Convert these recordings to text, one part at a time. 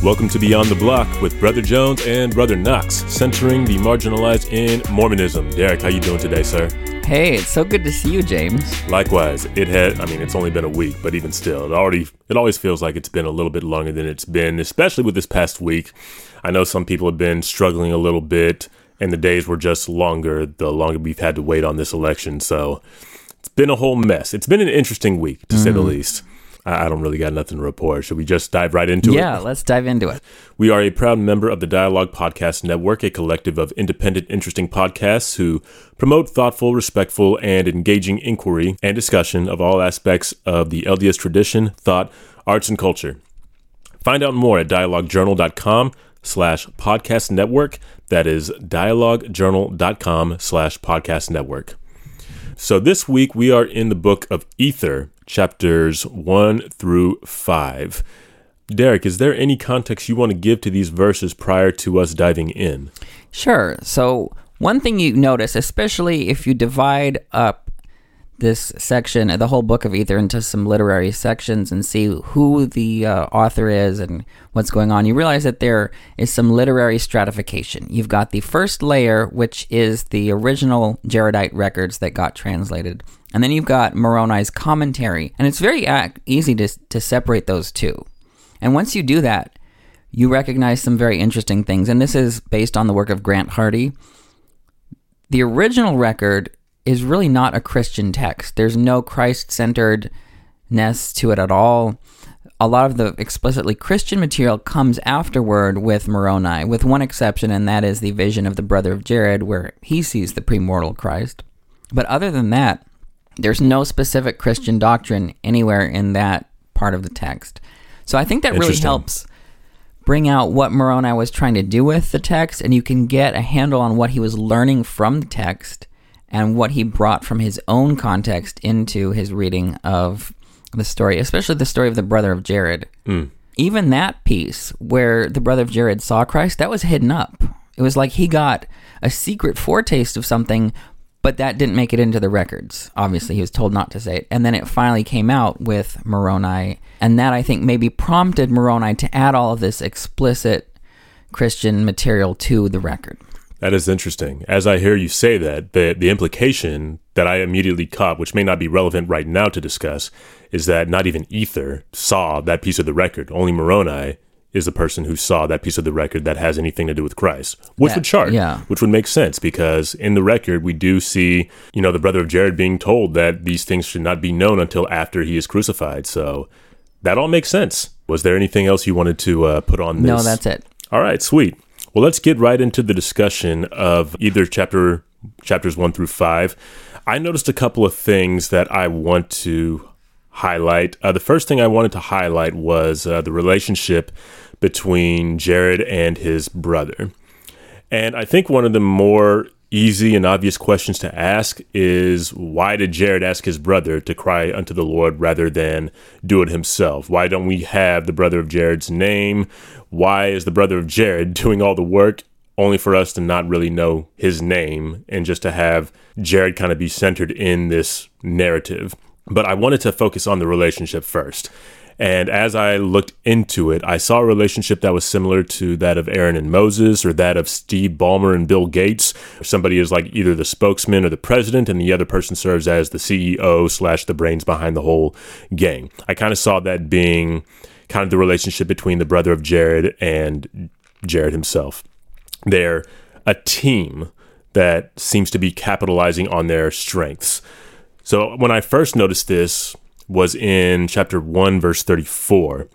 Welcome to Beyond the Block with Brother Jones and Brother Knox, centering the marginalized in Mormonism. Derek, how you doing today, sir? Hey, it's so good to see you, James. Likewise, it had. I mean, it's only been a week, but even still, it already. It always feels like it's been a little bit longer than it's been, especially with this past week. I know some people have been struggling a little bit, and the days were just longer the longer we've had to wait on this election. So it's been a whole mess. It's been an interesting week, to mm. say the mm. least. I don't really got nothing to report. Should we just dive right into yeah, it? Yeah, let's dive into it. We are a proud member of the Dialogue Podcast Network, a collective of independent, interesting podcasts who promote thoughtful, respectful, and engaging inquiry and discussion of all aspects of the LDS tradition, thought, arts, and culture. Find out more at dialoguejournal.com slash podcast network. That is dialoguejournal.com slash podcast network. So this week we are in the book of Ether, chapters 1 through 5. Derek, is there any context you want to give to these verses prior to us diving in? Sure. So, one thing you notice, especially if you divide up this section, the whole book of Ether, into some literary sections and see who the uh, author is and what's going on, you realize that there is some literary stratification. You've got the first layer, which is the original Jaredite records that got translated. And then you've got Moroni's commentary. And it's very uh, easy to, to separate those two. And once you do that, you recognize some very interesting things. And this is based on the work of Grant Hardy. The original record is really not a Christian text. There's no Christ centeredness to it at all. A lot of the explicitly Christian material comes afterward with Moroni, with one exception, and that is the vision of the brother of Jared, where he sees the premortal Christ. But other than that, there's no specific Christian doctrine anywhere in that part of the text. So I think that really helps bring out what Moroni was trying to do with the text, and you can get a handle on what he was learning from the text and what he brought from his own context into his reading of the story, especially the story of the brother of Jared. Mm. Even that piece where the brother of Jared saw Christ, that was hidden up. It was like he got a secret foretaste of something, but that didn't make it into the records. Obviously, he was told not to say it. And then it finally came out with Moroni. And that, I think, maybe prompted Moroni to add all of this explicit Christian material to the record. That is interesting. As I hear you say that, the the implication that I immediately caught, which may not be relevant right now to discuss, is that not even Ether saw that piece of the record. Only Moroni is the person who saw that piece of the record that has anything to do with Christ, which that, would chart, yeah. which would make sense because in the record we do see, you know, the brother of Jared being told that these things should not be known until after he is crucified. So that all makes sense. Was there anything else you wanted to uh, put on this? No, that's it. All right, sweet. Well, let's get right into the discussion of Ether chapter chapters 1 through 5. I noticed a couple of things that I want to highlight. Uh, the first thing I wanted to highlight was uh, the relationship between Jared and his brother. And I think one of the more easy and obvious questions to ask is why did Jared ask his brother to cry unto the Lord rather than do it himself? Why don't we have the brother of Jared's name? Why is the brother of Jared doing all the work only for us to not really know his name and just to have Jared kind of be centered in this narrative? But I wanted to focus on the relationship first. And as I looked into it, I saw a relationship that was similar to that of Aaron and Moses or that of Steve Ballmer and Bill Gates. Somebody is like either the spokesman or the president, and the other person serves as the CEO slash the brains behind the whole gang. I kind of saw that being kind of the relationship between the brother of Jared and Jared himself. They're a team that seems to be capitalizing on their strengths. So when I first noticed this, was in chapter 1, verse 34.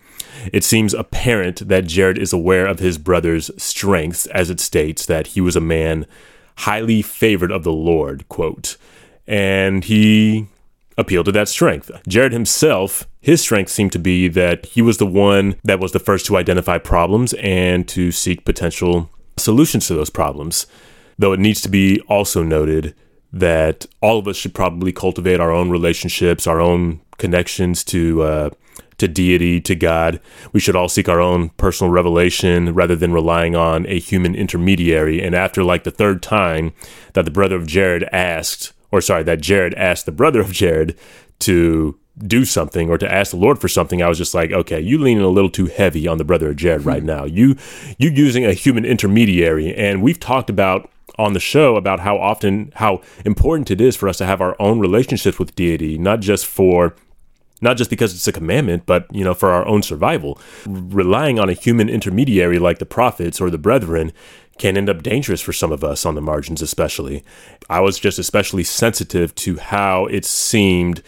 It seems apparent that Jared is aware of his brother's strengths, as it states that he was a man highly favored of the Lord, quote, and he appealed to that strength. Jared himself, his strength seemed to be that he was the one that was the first to identify problems and to seek potential solutions to those problems. Though it needs to be also noted that all of us should probably cultivate our own relationships, our own connections to uh, to deity, to God. We should all seek our own personal revelation rather than relying on a human intermediary. And after like the third time that the brother of Jared asked, or sorry, that Jared asked the brother of Jared to do something or to ask the Lord for something, I was just like, okay, you leaning a little too heavy on the brother of Jared right now. You you using a human intermediary, and we've talked about on the show about how often how important it is for us to have our own relationships with deity, not just for not just because it's a commandment, but you know, for our own survival. Relying on a human intermediary like the prophets or the brethren can end up dangerous for some of us on the margins, especially. I was just especially sensitive to how it seemed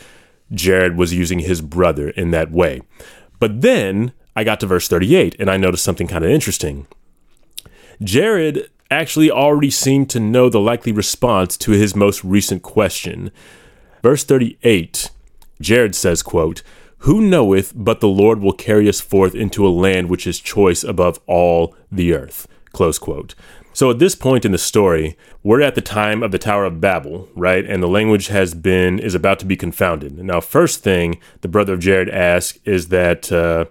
Jared was using his brother in that way. But then I got to verse 38 and I noticed something kind of interesting. Jared actually already seemed to know the likely response to his most recent question. Verse 38, Jared says, quote, Who knoweth but the Lord will carry us forth into a land which is choice above all the earth? Close quote. So at this point in the story, we're at the time of the Tower of Babel, right? And the language has been is about to be confounded. Now, first thing the brother of Jared asks is that uh,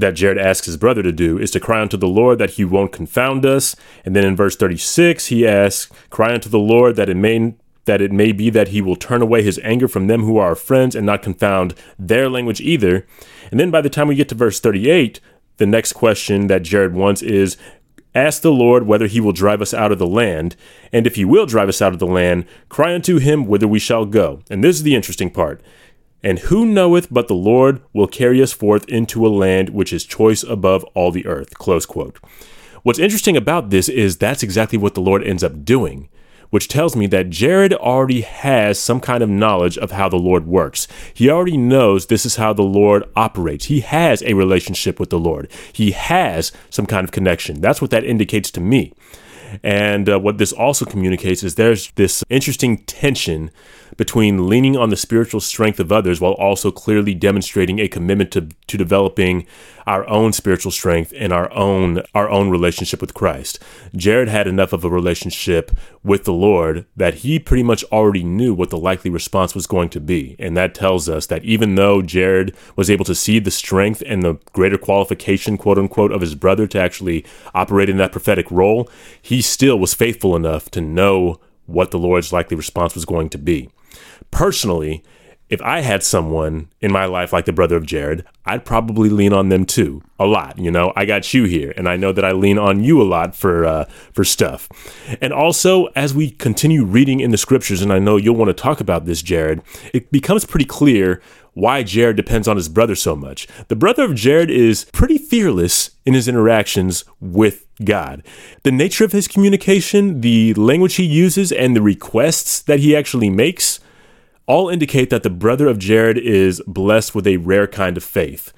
that Jared asks his brother to do is to cry unto the Lord that he won't confound us. And then in verse 36, he asks, "Cry unto the Lord that it may that it may be that he will turn away his anger from them who are our friends and not confound their language either." And then by the time we get to verse 38, the next question that Jared wants is Ask the Lord whether he will drive us out of the land, and if he will drive us out of the land, cry unto him whither we shall go. And this is the interesting part. And who knoweth but the Lord will carry us forth into a land which is choice above all the earth? Close quote. What's interesting about this is that's exactly what the Lord ends up doing which tells me that Jared already has some kind of knowledge of how the Lord works. He already knows this is how the Lord operates. He has a relationship with the Lord, he has some kind of connection. That's what that indicates to me. And uh, what this also communicates is there's this interesting tension between leaning on the spiritual strength of others while also clearly demonstrating a commitment to, to developing our own spiritual strength and our own our own relationship with Christ. Jared had enough of a relationship with the Lord that he pretty much already knew what the likely response was going to be. And that tells us that even though Jared was able to see the strength and the greater qualification, quote unquote, of his brother to actually operate in that prophetic role, he still was faithful enough to know what the Lord's likely response was going to be. Personally, if I had someone in my life like the brother of Jared, I'd probably lean on them too a lot. You know, I got you here, and I know that I lean on you a lot for uh, for stuff. And also, as we continue reading in the scriptures, and I know you'll want to talk about this, Jared, it becomes pretty clear why Jared depends on his brother so much. The brother of Jared is pretty fearless in his interactions with God. The nature of his communication, the language he uses, and the requests that he actually makes all indicate that the brother of Jared is blessed with a rare kind of faith.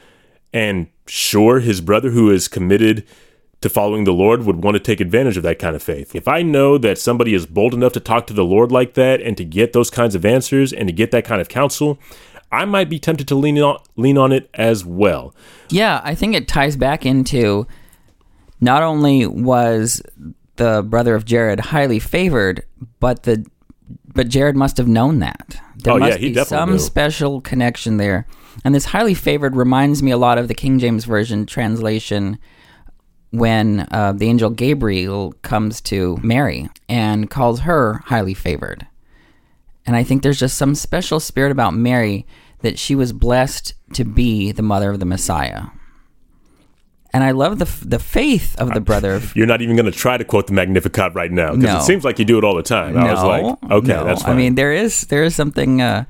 And sure, his brother who is committed to following the Lord would want to take advantage of that kind of faith. If I know that somebody is bold enough to talk to the Lord like that and to get those kinds of answers and to get that kind of counsel, I might be tempted to lean on lean on it as well. Yeah, I think it ties back into not only was the brother of Jared highly favored, but the but Jared must have known that. There Oh, yeah, must he be some knew. special connection there. And this highly favored reminds me a lot of the King James Version translation when uh, the angel Gabriel comes to Mary and calls her highly favored. And I think there's just some special spirit about Mary that she was blessed to be the mother of the Messiah. And I love the the faith of the brother of You're not even going to try to quote the Magnificat right now because No. it seems like you do it all the time. I was like, okay, no. that's fine. I mean, there is there is something. Uh,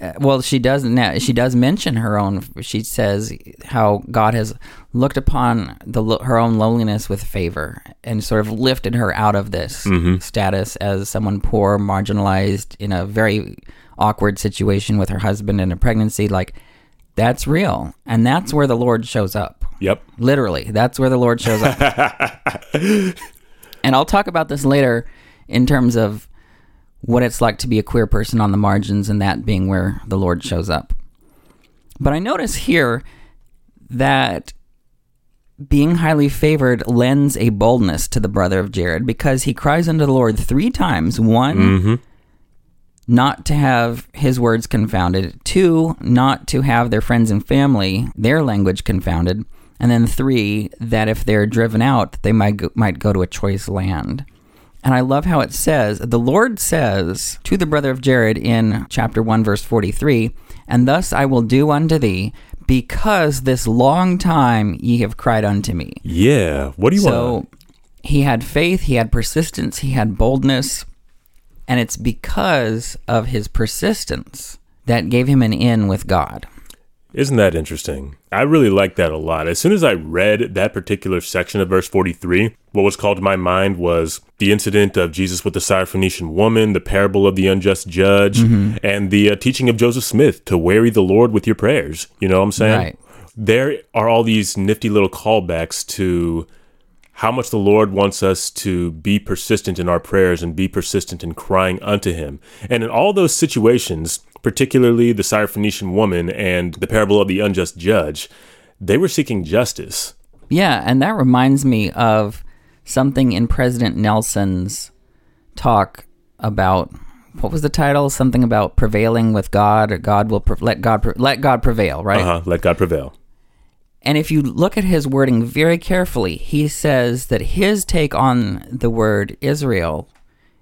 uh, well, she does now. She does mention her own. She says how God has looked upon the her own loneliness with favor and sort of lifted her out of this Mm-hmm. status as someone poor, marginalized, in a very awkward situation with her husband and a pregnancy. Like that's real, and that's where the Lord shows up. yep. Literally, that's where the Lord shows up. and I'll talk about this later in terms of what it's like to be a queer person on the margins and that being where the Lord shows up. But I notice here that being highly favored lends a boldness to the brother of Jared because he cries unto the Lord three times. One, mm-hmm. Not to have his words confounded. Two, not to have their friends and family, their language confounded. And then three, that if they're driven out, they might go, might go to a choice land. And I love how it says, the Lord says to the brother of Jared in chapter 1, verse 43, And thus I will do unto thee, because this long time ye have cried unto me. Yeah. What do you So want? So he had faith, he had persistence, he had boldness, and it's because of his persistence that gave him an in with God. Isn't that interesting? I really like that a lot. As soon as I read that particular section of verse 43, what was called to my mind was the incident of Jesus with the Syrophoenician woman, the parable of the unjust judge, and the uh, teaching of Joseph Smith to weary the Lord with your prayers. You know what I'm saying? Right. There are all these nifty little callbacks to how much the Lord wants us to be persistent in our prayers and be persistent in crying unto Him. And in all those situations, particularly the Syrophoenician woman and the parable of the unjust judge, they were seeking justice. Yeah, and that reminds me of something in President Nelson's talk about what was the title? Something about prevailing with God, or God will pre- let God pre- let God prevail, right? Uh huh. Let God prevail. And if you look at his wording very carefully, he says that his take on the word Israel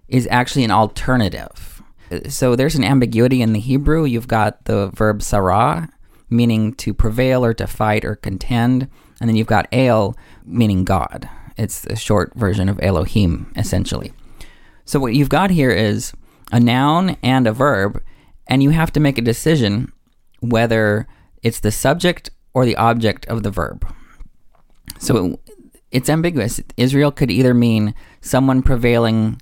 is actually an alternative. So there's an ambiguity in the Hebrew. You've got the verb sarah, meaning to prevail or to fight or contend. And then you've got El, meaning God. It's a short version of Elohim, essentially. So what you've got here is a noun and a verb, and you have to make a decision whether it's the subject or the object of the verb. So it's ambiguous. Israel could either mean someone prevailing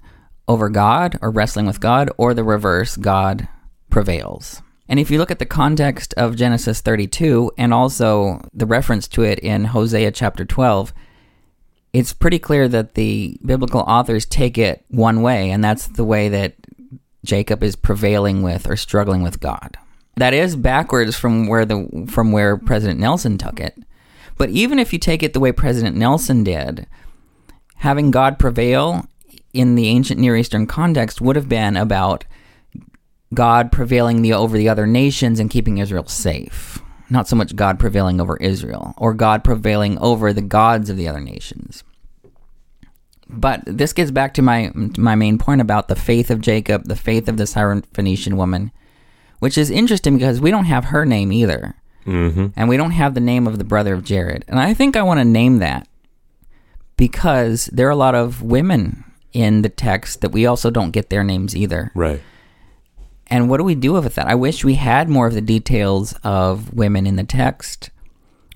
over God or wrestling with God, or the reverse, God prevails. And if you look at the context of Genesis 32 and also the reference to it in Hosea chapter 12, it's pretty clear that the biblical authors take it one way, and that's the way that Jacob is prevailing with or struggling with God. That is backwards from where the from where President Nelson took it. But even if you take it the way President Nelson did, having God prevail in the ancient Near Eastern context would have been about God prevailing the, over the other nations and keeping Israel safe. Not so much God prevailing over Israel or God prevailing over the gods of the other nations. But this gets back to my my main point about the faith of Jacob, the faith of the Syrophoenician woman, which is interesting because we don't have her name either, Mm-hmm. and we don't have the name of the brother of Jared. And I think I want to name that because there are a lot of women in the text that we also don't get their names either. Right. And what do we do with that? I wish we had more of the details of women in the text.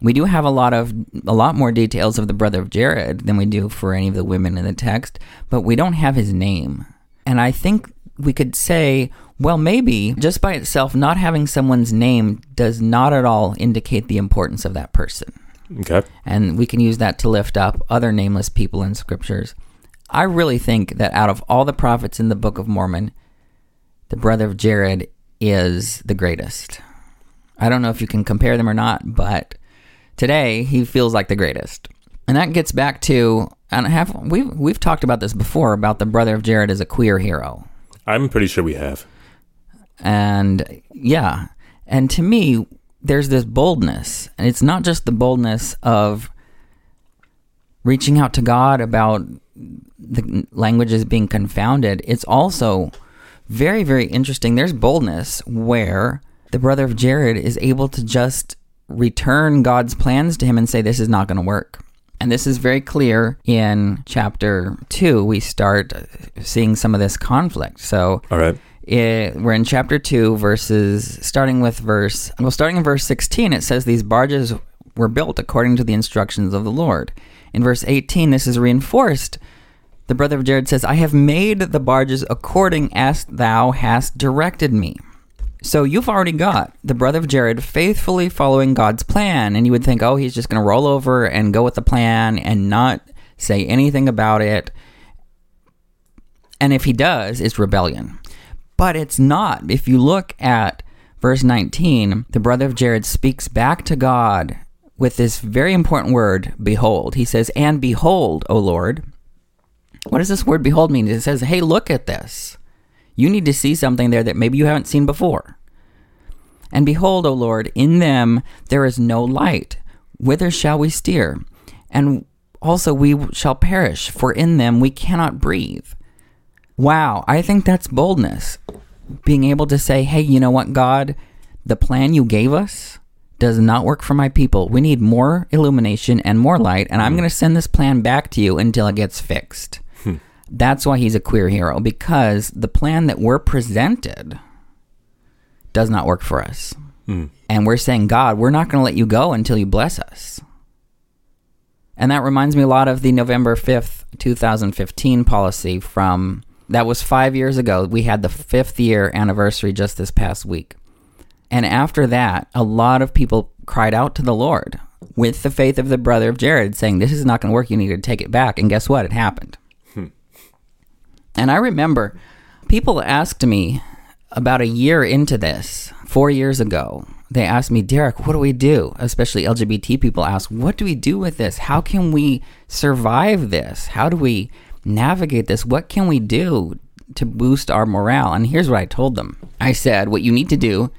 We do have a lot of a lot more details of the brother of Jared than we do for any of the women in the text, but we don't have his name. And I think we could say, well, maybe just by itself not having someone's name does not at all indicate the importance of that person. Okay. And we can use that to lift up other nameless people in scriptures. I really think that out of all the prophets in the Book of Mormon, the brother of Jared is the greatest. I don't know if you can compare them or not, but today he feels like the greatest. And that gets back to and I have we've we've talked about this before about the brother of Jared as a queer hero. I'm pretty sure we have. And yeah, and to me, there's this boldness, and it's not just the boldness of reaching out to God about the languages being confounded. It's also very, very interesting. There's boldness where the brother of Jared is able to just return God's plans to him and say, This is not going to work. And this is very clear in chapter two. We start seeing some of this conflict. So, All right. it, we're in chapter 2 verses starting with verse well starting in verse 16 it says these barges were built according to the instructions of the lord in verse 18 this is reinforced the brother of jared says i have made the barges according as thou hast directed me so you've already got the brother of jared faithfully following god's plan and you would think oh he's just going to roll over and go with the plan and not say anything about it and if he does, it's rebellion. But it's not. If you look at verse 19, the brother of Jared speaks back to God with this very important word, behold. He says, And behold, O Lord. What does this word behold mean? It says, Hey, look at this. You need to see something there that maybe you haven't seen before. And behold, O Lord, in them there is no light. Whither shall we steer? And also we shall perish, for in them we cannot breathe. Wow, I think that's boldness. Being able to say, hey, you know what, God, the plan you gave us does not work for my people. We need more illumination and more light, and I'm going to send this plan back to you until it gets fixed. That's why he's a queer hero, because the plan that we're presented does not work for us. Hmm. And we're saying, God, we're not going to let you go until you bless us. And that reminds me a lot of the November 5th, 2015 policy from that was five years ago. We had the fifth year anniversary just this past week. And after that, a lot of people cried out to the Lord with the faith of the brother of Jared, saying, This is not going to work. You need to take it back. And guess what? It happened. And I remember people asked me about a year into this, four years ago, they asked me, Derek, what do we do? Especially LGBT people ask, what do we do with this? How can we survive this? How do we navigate this? What can we do to boost our morale? And here's what I told them I said, what you need to do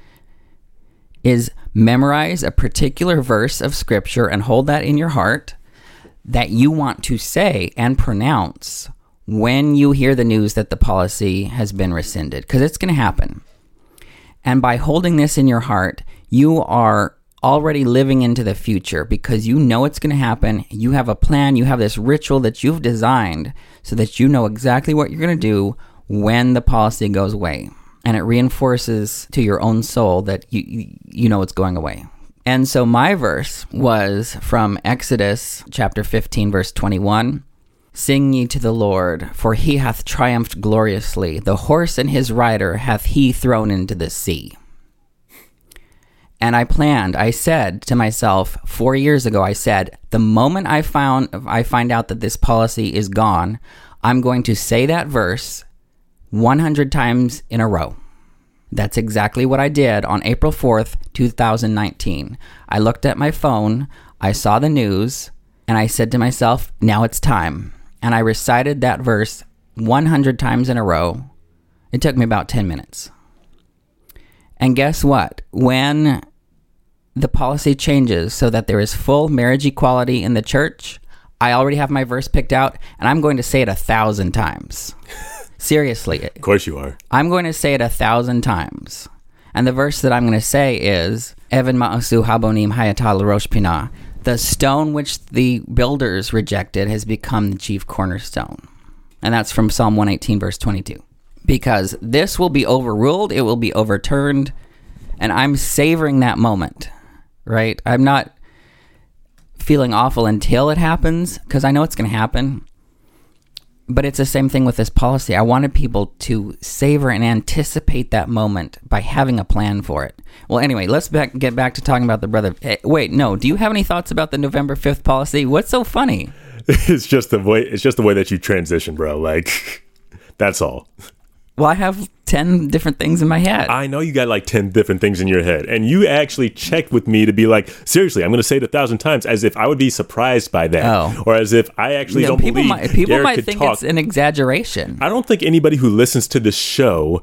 is memorize a particular verse of scripture and hold that in your heart that you want to say and pronounce when you hear the news that the policy has been rescinded, because it's going to happen. And by holding this in your heart, you are already living into the future because you know it's going to happen. You have a plan, you have this ritual that you've designed so that you know exactly what you're going to do when the policy goes away. And it reinforces to your own soul that you, you, you know it's going away. And so my verse was from Exodus chapter 15, verse 21. Sing ye to the Lord, for he hath triumphed gloriously. The horse and his rider hath he thrown into the sea. And I planned, I said to myself four years ago, I said, the moment I found I find out that this policy is gone, I'm going to say that verse 100 times in a row. That's exactly what I did on April 4th, 2019. I looked at my phone, I saw the news, and I said to myself, now it's time. And I recited that verse 100 times in a row. It took me about 10 minutes. And guess what? When the policy changes so that there is full marriage equality in the church, I already have my verse picked out, and I'm going to say it a thousand times. Seriously. Of course you are. I'm going to say it a thousand times. And the verse that I'm going to say is Evan Ma'asu Habonim Hayatal Rosh Pinah. The stone which the builders rejected has become the chief cornerstone. And that's from Psalm 118, verse 22. Because this will be overruled, it will be overturned, and I'm savoring that moment, right? I'm not feeling awful until it happens, because I know it's going to happen but it's the same thing with this policy. I wanted people to savor and anticipate that moment by having a plan for it. Well, anyway, let's back, get back to talking about the brother. Hey, wait, no. Do you have any thoughts about the November fifth policy? What's so funny? It's just the way. It's just the way that you transition, bro. Like, that's all. Well, I have 10 different things in my head. I know you got like 10 different things in your head, and you actually checked with me to be like, seriously, I'm going to say it a thousand times as if I would be surprised by that. Oh. Or as if I actually Yeah, don't people believe might, people Derek might think talk. it's an exaggeration. I don't think anybody who listens to this show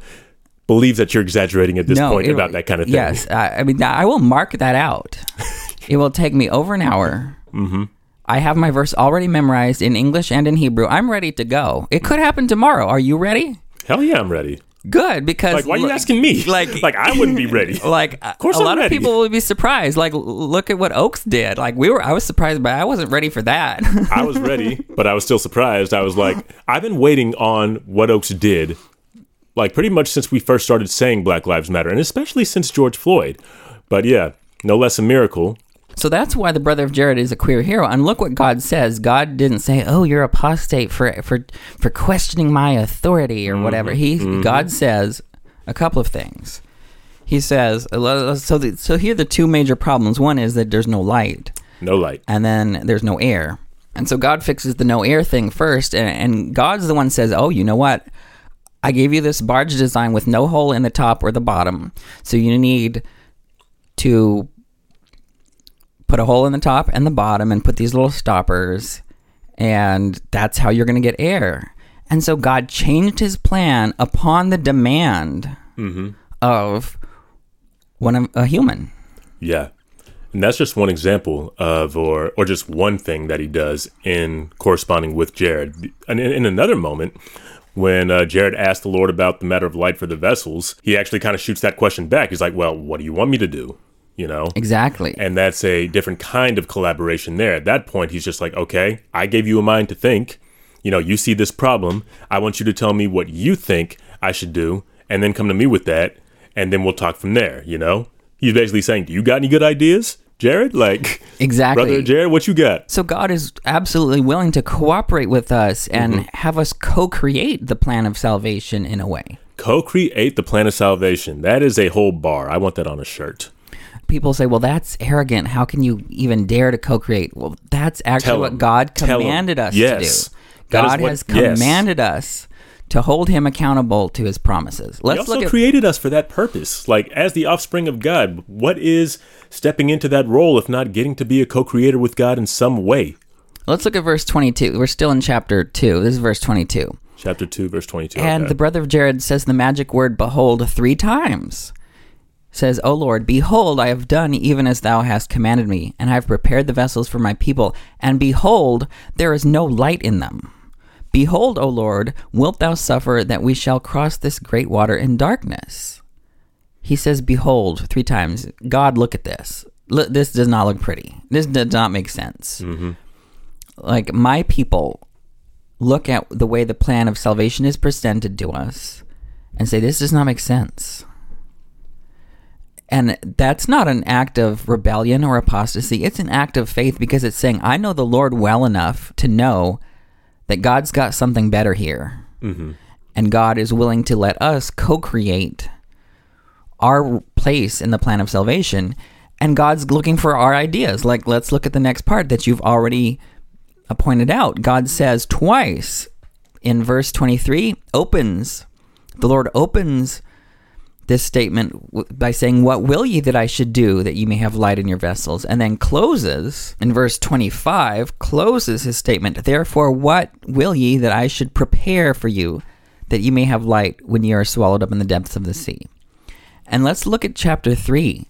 believes that you're exaggerating at this point it- about that kind of thing. Yes, I, I mean, I will mark that out. it will take me over an hour. Mm-hmm. I have my verse already memorized in English and in Hebrew. I'm ready to go. It could happen tomorrow. Are you ready? Hell yeah, I'm ready. Good, because Like, why are you look- asking me? Like, like I wouldn't be ready. like Of course a I'm lot ready. of people would be surprised. Like, look at what Oaks did. Like, we were. I was surprised, but I wasn't ready for that. I was ready, but I was still surprised. I was like, I've been waiting on what Oaks did, like pretty much since we first started saying Black Lives Matter, and especially since George Floyd. But yeah, no less a miracle. So that's why the brother of Jared is a queer hero. And look what God says. God didn't say, "Oh, you're apostate for for for questioning my authority or mm-hmm. whatever." He mm-hmm. God says a couple of things. He says, uh, "So the, so here are the two major problems. One is that there's no light, No light. and then there's no air." And so God fixes the no air thing first, and, and God's the one says, "Oh, you know what? I gave you this barge design with no hole in the top or the bottom, so you need to put a hole in the top and the bottom and put these little stoppers and that's how you're going to get air and so god changed his plan upon the demand of one of a human Yeah. And that's just one example of, or or just one thing that he does in corresponding with Jared. And in, in another moment, when uh, Jared asked the Lord about the matter of light for the vessels, he actually kind of shoots that question back. He's like, "Well, what do you want me to do?" You know, Exactly. and that's a different kind of collaboration there. At that point, he's just like, "Okay, I gave you a mind to think. You know, you see this problem. I want you to tell me what you think I should do, and then come to me with that, and then we'll talk from there." You know, he's basically saying, "Do you got any good ideas, Jared? Like, Exactly. brother Jared, what you got?" So God is absolutely willing to cooperate with us and Mm-hmm. have us co-create the plan of salvation in a way. Co-create the plan of salvation. That is a whole bar. I want that on a shirt. People say, "Well, that's arrogant. How can you even dare to co-create?" Well, that's actually what. God commanded us Yes. to do. God what- has yes. commanded us to hold him accountable to his promises. He Let's also look at created us for that purpose. Like, as the offspring of God, what is stepping into that role if not getting to be a co creator with God in some way? Let's look at verse 22. We're still in chapter 2. This is verse 22. Chapter 2, verse 22. And okay. the brother of Jared says the magic word behold three times. Says, O Lord, behold, I have done even as thou hast commanded me, and I have prepared the vessels for my people, and behold, there is no light in them. Behold, O Lord, wilt thou suffer that we shall cross this great water in darkness? He says, Behold, three times. God, look at this. Look, this does not look pretty. This does not make sense. Mm-hmm. Like, my people look at the way the plan of salvation is presented to us and say, This does not make sense. And that's not an act of rebellion or apostasy. It's an act of faith because it's saying, I know the Lord well enough to know that God's got something better here. Mm-hmm. And God is willing to let us co create our place in the plan of salvation. And God's looking for our ideas. Like, let's look at the next part that you've already pointed out. God says twice in verse 23 opens, the Lord opens this statement by saying, What will ye that I should do that ye may have light in your vessels? And then closes in verse 25, closes his statement, Therefore, what will ye that I should prepare for you that ye may have light when ye are swallowed up in the depths of the sea? And let's look at chapter 3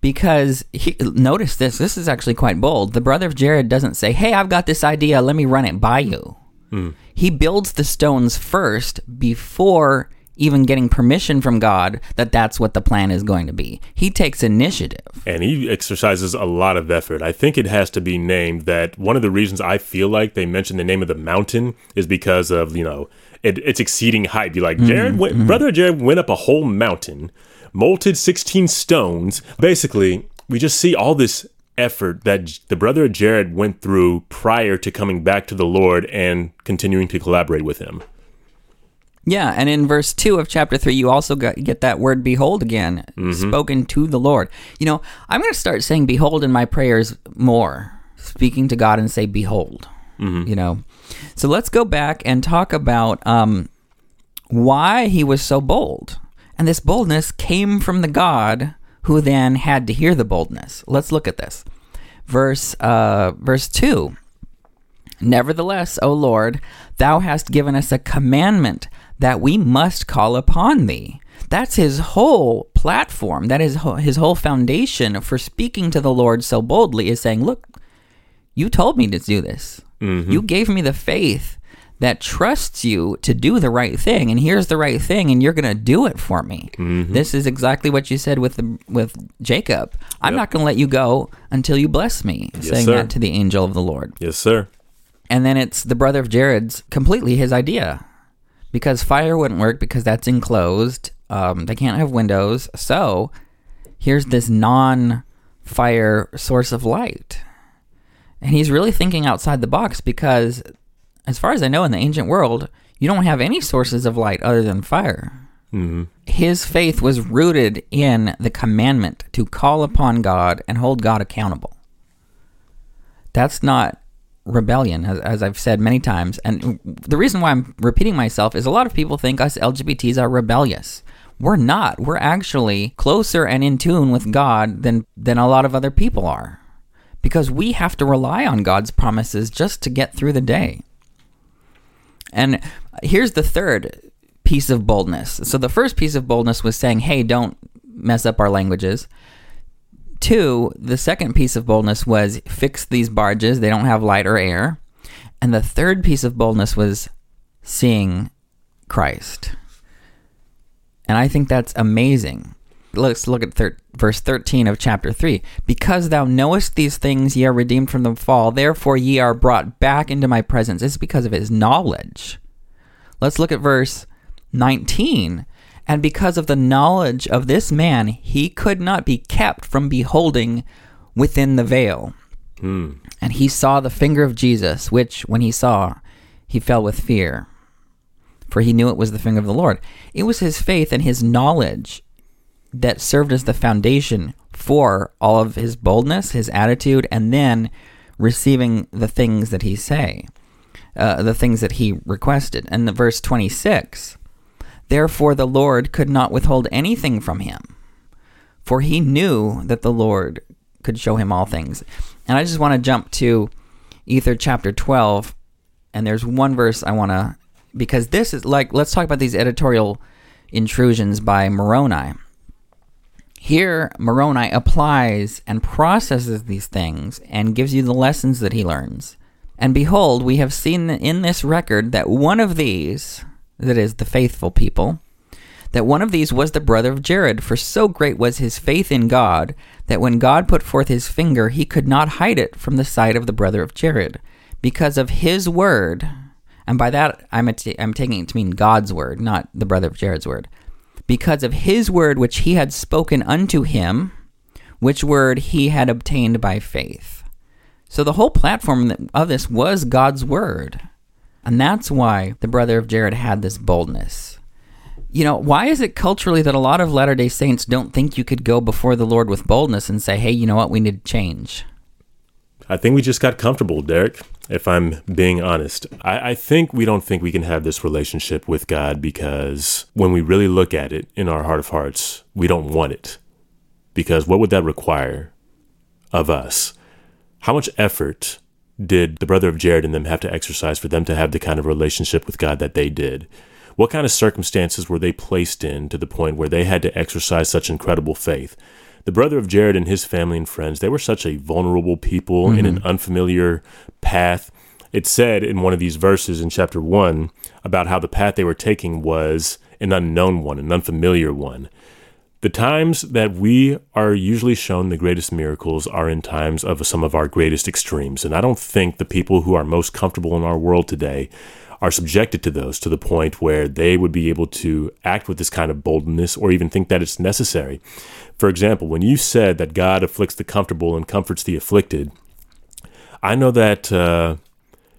because he, notice this this is actually quite bold the brother of jared doesn't say hey i've got this idea let me run it by you hmm. he builds the stones first before even getting permission from god that that's what the plan is going to be he takes initiative and he exercises a lot of effort. I think it has to be named that one of the reasons I feel like they mentioned the name of the mountain is because of, you know, it, it's exceeding height. Be like, mm, Jared, went, mm. brother Jared went up a whole mountain, molted 16 stones. Basically, we just see all this effort that the brother of Jared went through prior to coming back to the Lord and continuing to collaborate with him. Yeah, and in verse 2 of chapter 3, you also get that word behold again, spoken to the Lord. You know, I'm going to start saying behold in my prayers more, speaking to God and say behold. You know, so let's go back and talk about um, why he was so bold. And this boldness came from the God who then had to hear the boldness. Let's look at this. Verse uh, verse 2. Nevertheless, O Lord, thou hast given us a commandment that we must call upon thee. That's his whole platform. That is his whole foundation for speaking to the Lord so boldly is saying, Look, you told me to do this. Mm-hmm. You gave me the faith that trusts you to do the right thing, and here's the right thing, and you're going to do it for me. Mm-hmm. This is exactly what you said with the, with Jacob. I'm not going to let you go until you bless me, saying sir. that to the angel of the Lord Yes, sir. and then it's the brother of Jared's completely his idea because fire wouldn't work because that's enclosed. Um, they can't have windows. So here's this non-fire source of light, and he's really thinking outside the box because, as far as I know, in the ancient world, you don't have any sources of light other than fire. His faith was rooted in the commandment to call upon God and hold God accountable that's not rebellion, as, as I've said many times. And the reason why I'm repeating myself is a lot of people think us LGBTs are rebellious. We're not. We're actually closer and in tune with God than than a lot of other people are, because we have to rely on God's promises just to get through the day. And here's the third piece of boldness. So the first piece of boldness was saying, "Hey, don't mess up our languages." Two, the second piece of boldness was fix these barges. They don't have light or air. And the third piece of boldness was seeing Christ. And I think that's amazing. Let's look at thir- verse 13 of chapter 3. Because thou knowest these things, ye are redeemed from the fall. Therefore, ye are brought back into my presence. It's because of his knowledge. Let's look at verse 19. And because of the knowledge of this man, he could not be kept from beholding within the veil. And he saw the finger of Jesus, which, when he saw, he fell with fear. For he knew it was the finger of the Lord. It was his faith and his knowledge that served as the foundation for all of his boldness, his attitude, and then receiving the things that he say, uh, the things that he requested. And the verse 26, therefore the Lord could not withhold anything from him, for he knew that the Lord could show him all things. And I just want to jump to Ether chapter 12, and there's one verse I want to, because this is like, let's talk about these editorial intrusions by Moroni. Here, Moroni applies and processes these things and gives you the lessons that he learns. And behold, we have seen in this record that one of these, that is, the faithful people, that one of these was the brother of Jared, for so great was his faith in God that when God put forth his finger, he could not hide it from the sight of the brother of Jared, because of his word. And by that, I'm, at- I'm taking it to mean God's word, not the brother of Jared's word. Because of his word which he had spoken unto him, which word he had obtained by faith. So the whole platform of this was God's word. And that's why the brother of Jared had this boldness. You know, why is it culturally that a lot of Latter day Saints don't think you could go before the Lord with boldness and say, hey, you know what, we need to change? I think we just got comfortable, Derek, if I'm being honest. I, I think we don't think we can have this relationship with God because when we really look at it in our heart of hearts, we don't want it. Because what would that require of us? How much effort did the brother of Jared and them have to exercise for them to have the kind of relationship with God that they did? What kind of circumstances were they placed in to the point where they had to exercise such incredible faith? The brother of Jared and his family and friends, they were such a vulnerable people in an mm-hmm. unfamiliar path. It said in one of these verses in chapter 1 about how the path they were taking was an unknown one, an unfamiliar one. The times that we are usually shown the greatest miracles are in times of some of our greatest extremes. And I don't think the people who are most comfortable in our world today are subjected to those to the point where they would be able to act with this kind of boldness or even think that it's necessary. For example, when you said that God afflicts the comfortable and comforts the afflicted, I know that uh,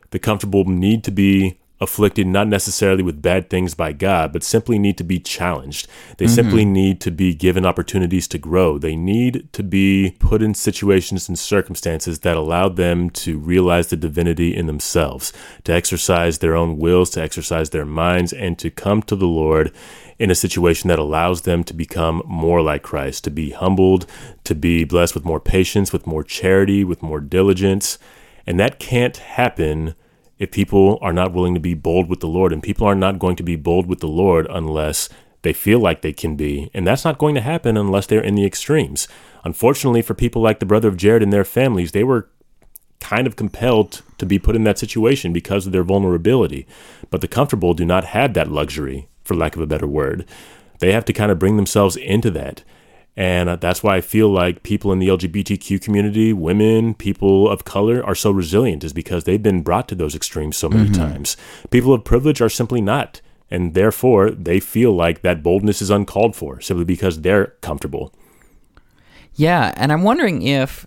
the comfortable need to be afflicted not necessarily with bad things by God, but simply need to be challenged. They simply mm-hmm. need to be given opportunities to grow. They need to be put in situations and circumstances that allow them to realize the divinity in themselves, to exercise their own wills, to exercise their minds, and to come to the Lord in a situation that allows them to become more like Christ, to be humbled, to be blessed with more patience, with more charity, with more diligence. And that can't happen if people are not willing to be bold with the Lord. And people are not going to be bold with the Lord unless they feel like they can be. And that's not going to happen unless they're in the extremes. Unfortunately, for people like the brother of Jared and their families, they were kind of compelled to be put in that situation because of their vulnerability. But the comfortable do not have that luxury, for lack of a better word. They have to kind of bring themselves into that. And uh, that's why I feel like people in the LGBTQ community, women, people of color are so resilient, is because they've been brought to those extremes so many times. People of privilege are simply not. And therefore, they feel like that boldness is uncalled for simply because they're comfortable. Yeah, and I'm wondering if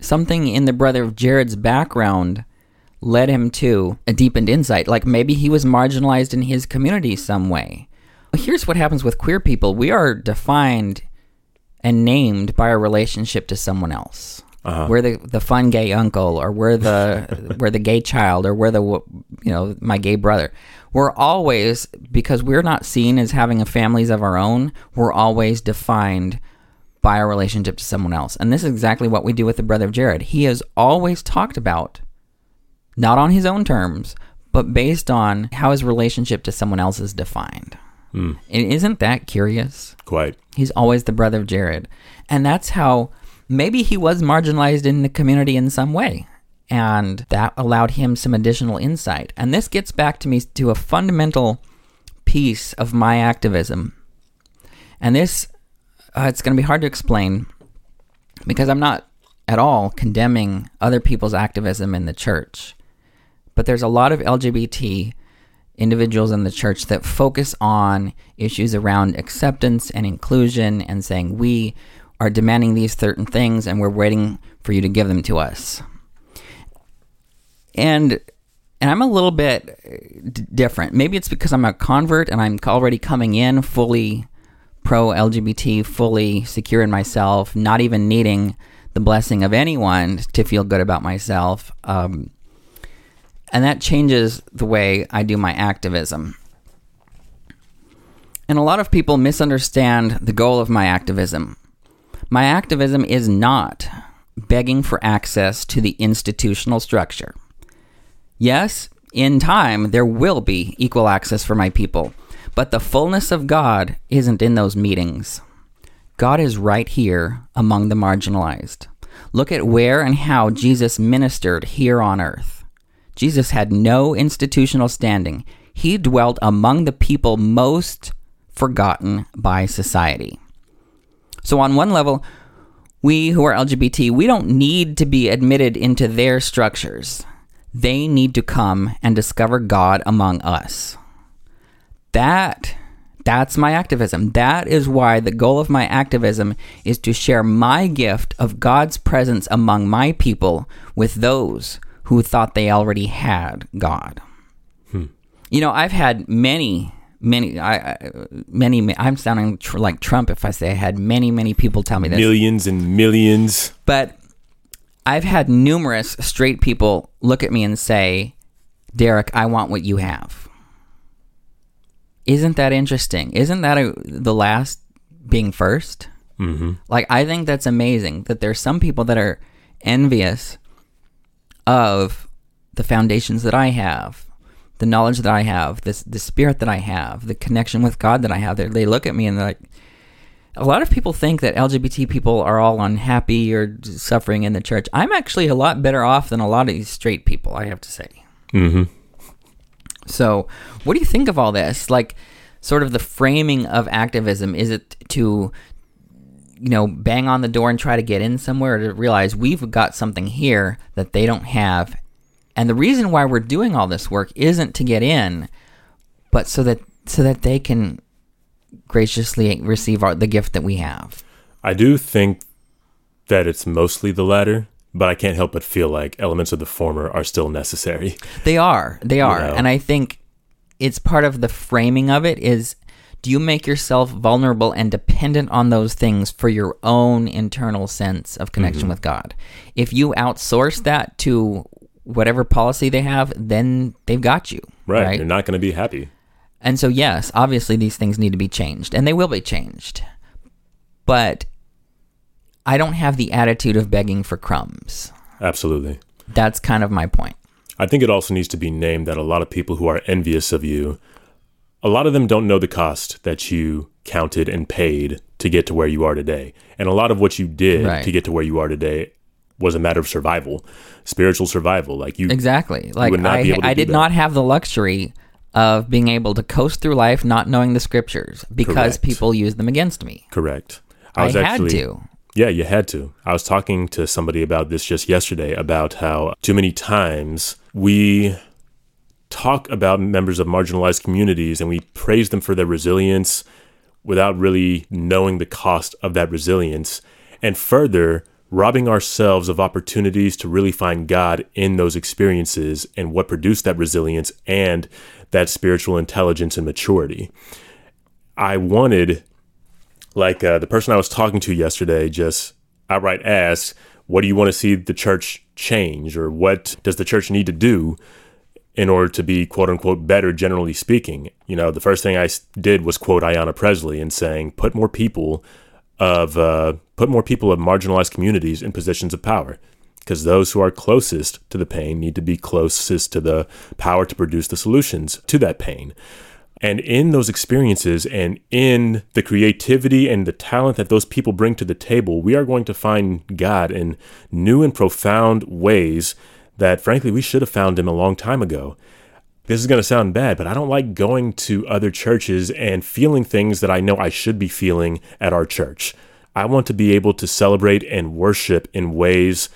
something in the brother of Jared's background led him to a deepened insight. Like maybe he was marginalized in his community some way. Here's what happens with queer people we are defined and named by our relationship to someone else. Uh-huh. We're the, the fun gay uncle, or we're the we're the gay child, or we're the you know my gay brother. We're always because we're not seen as having a families of our own. We're always defined by our relationship to someone else, and this is exactly what we do with the brother of Jared. He is always talked about, not on his own terms, but based on how his relationship to someone else is defined. And isn't that curious? Quite. He's always the brother of Jared. And that's how maybe he was marginalized in the community in some way. And that allowed him some additional insight. And this gets back to me to a fundamental piece of my activism. And this, uh, it's going to be hard to explain because I'm not at all condemning other people's activism in the church. But there's a lot of LGBT individuals in the church that focus on issues around acceptance and inclusion and saying we are demanding these certain things and we're waiting for you to give them to us. And and I'm a little bit uh, d- different. Maybe it's because I'm a convert and I'm already coming in fully pro LGBT, fully secure in myself, not even needing the blessing of anyone to feel good about myself. Um, and that changes the way I do my activism. And a lot of people misunderstand the goal of my activism. My activism is not begging for access to the institutional structure. Yes, in time, there will be equal access for my people, but the fullness of God isn't in those meetings. God is right here among the marginalized. Look at where and how Jesus ministered here on earth. Jesus had no institutional standing. He dwelt among the people most forgotten by society. So, on one level, we who are LGBT, we don't need to be admitted into their structures. They need to come and discover God among us. That that's my activism. That is why the goal of my activism is to share my gift of God's presence among my people with those who thought they already had God. Hmm. You know, I've had many, many, I, many. I'm sounding tr- like Trump if I say I had many, many people tell me this. Millions and millions. But I've had numerous straight people look at me and say, "Derek, I want what you have." Isn't that interesting? Isn't that a, the last being 1st mm-hmm. Like, I think that's amazing that there's some people that are envious of the foundations that I have, the knowledge that I have, this the spirit that I have, the connection with God that I have. They, they look at me and they're like, a lot of people think that LGBT people are all unhappy or suffering in the church. I'm actually a lot better off than a lot of these straight people. I have to say. Mm-hmm. So, what do you think of all this? Like, sort of the framing of activism. Is it to you know, bang on the door and try to get in somewhere to realize we've got something here that they don't have. And the reason why we're doing all this work isn't to get in, but so that so that they can graciously receive our, the gift that we have. I do think that it's mostly the latter, but I can't help but feel like elements of the former are still necessary. They are. They are. You know? And I think it's part of the framing of it is do you make yourself vulnerable and dependent on those things for your own internal sense of connection mm-hmm. with God? If you outsource that to whatever policy they have, then they've got you. Right. right? You're not going to be happy. And so, yes, obviously these things need to be changed, and they will be changed. But I don't have the attitude of begging for crumbs. Absolutely. That's kind of my point. I think it also needs to be named that a lot of people who are envious of you a lot of them don't know the cost that you counted and paid to get to where you are today. And a lot of what you did right. to get to where you are today was a matter of survival, spiritual survival. Like you Exactly. Like I, I did that. not have the luxury of being able to coast through life not knowing the scriptures because Correct. people used them against me. Correct. I, was I actually, had to. Yeah, you had to. I was talking to somebody about this just yesterday about how too many times we talk about members of marginalized communities and we praise them for their resilience without really knowing the cost of that resilience. And further, robbing ourselves of opportunities to really find God in those experiences and what produced that resilience and that spiritual intelligence and maturity. I wanted, like uh, the person I was talking to yesterday, just outright asked, What do you want to see the church change? Or what does the church need to do in order to be quote unquote better, generally speaking. You know, the first thing I did was quote Ayanna Pressley and saying, put more people of, uh, put more people of marginalized communities in positions of power. Because those who are closest to the pain need to be closest to the power to produce the solutions to that pain. And in those experiences and in the creativity and the talent that those people bring to the table, we are going to find God in new and profound ways that frankly we should have found him a long time ago. this is going to sound bad, but I don't like going to other churches and feeling things that I know I should be feeling at our church. I want to be able to celebrate and worship in ways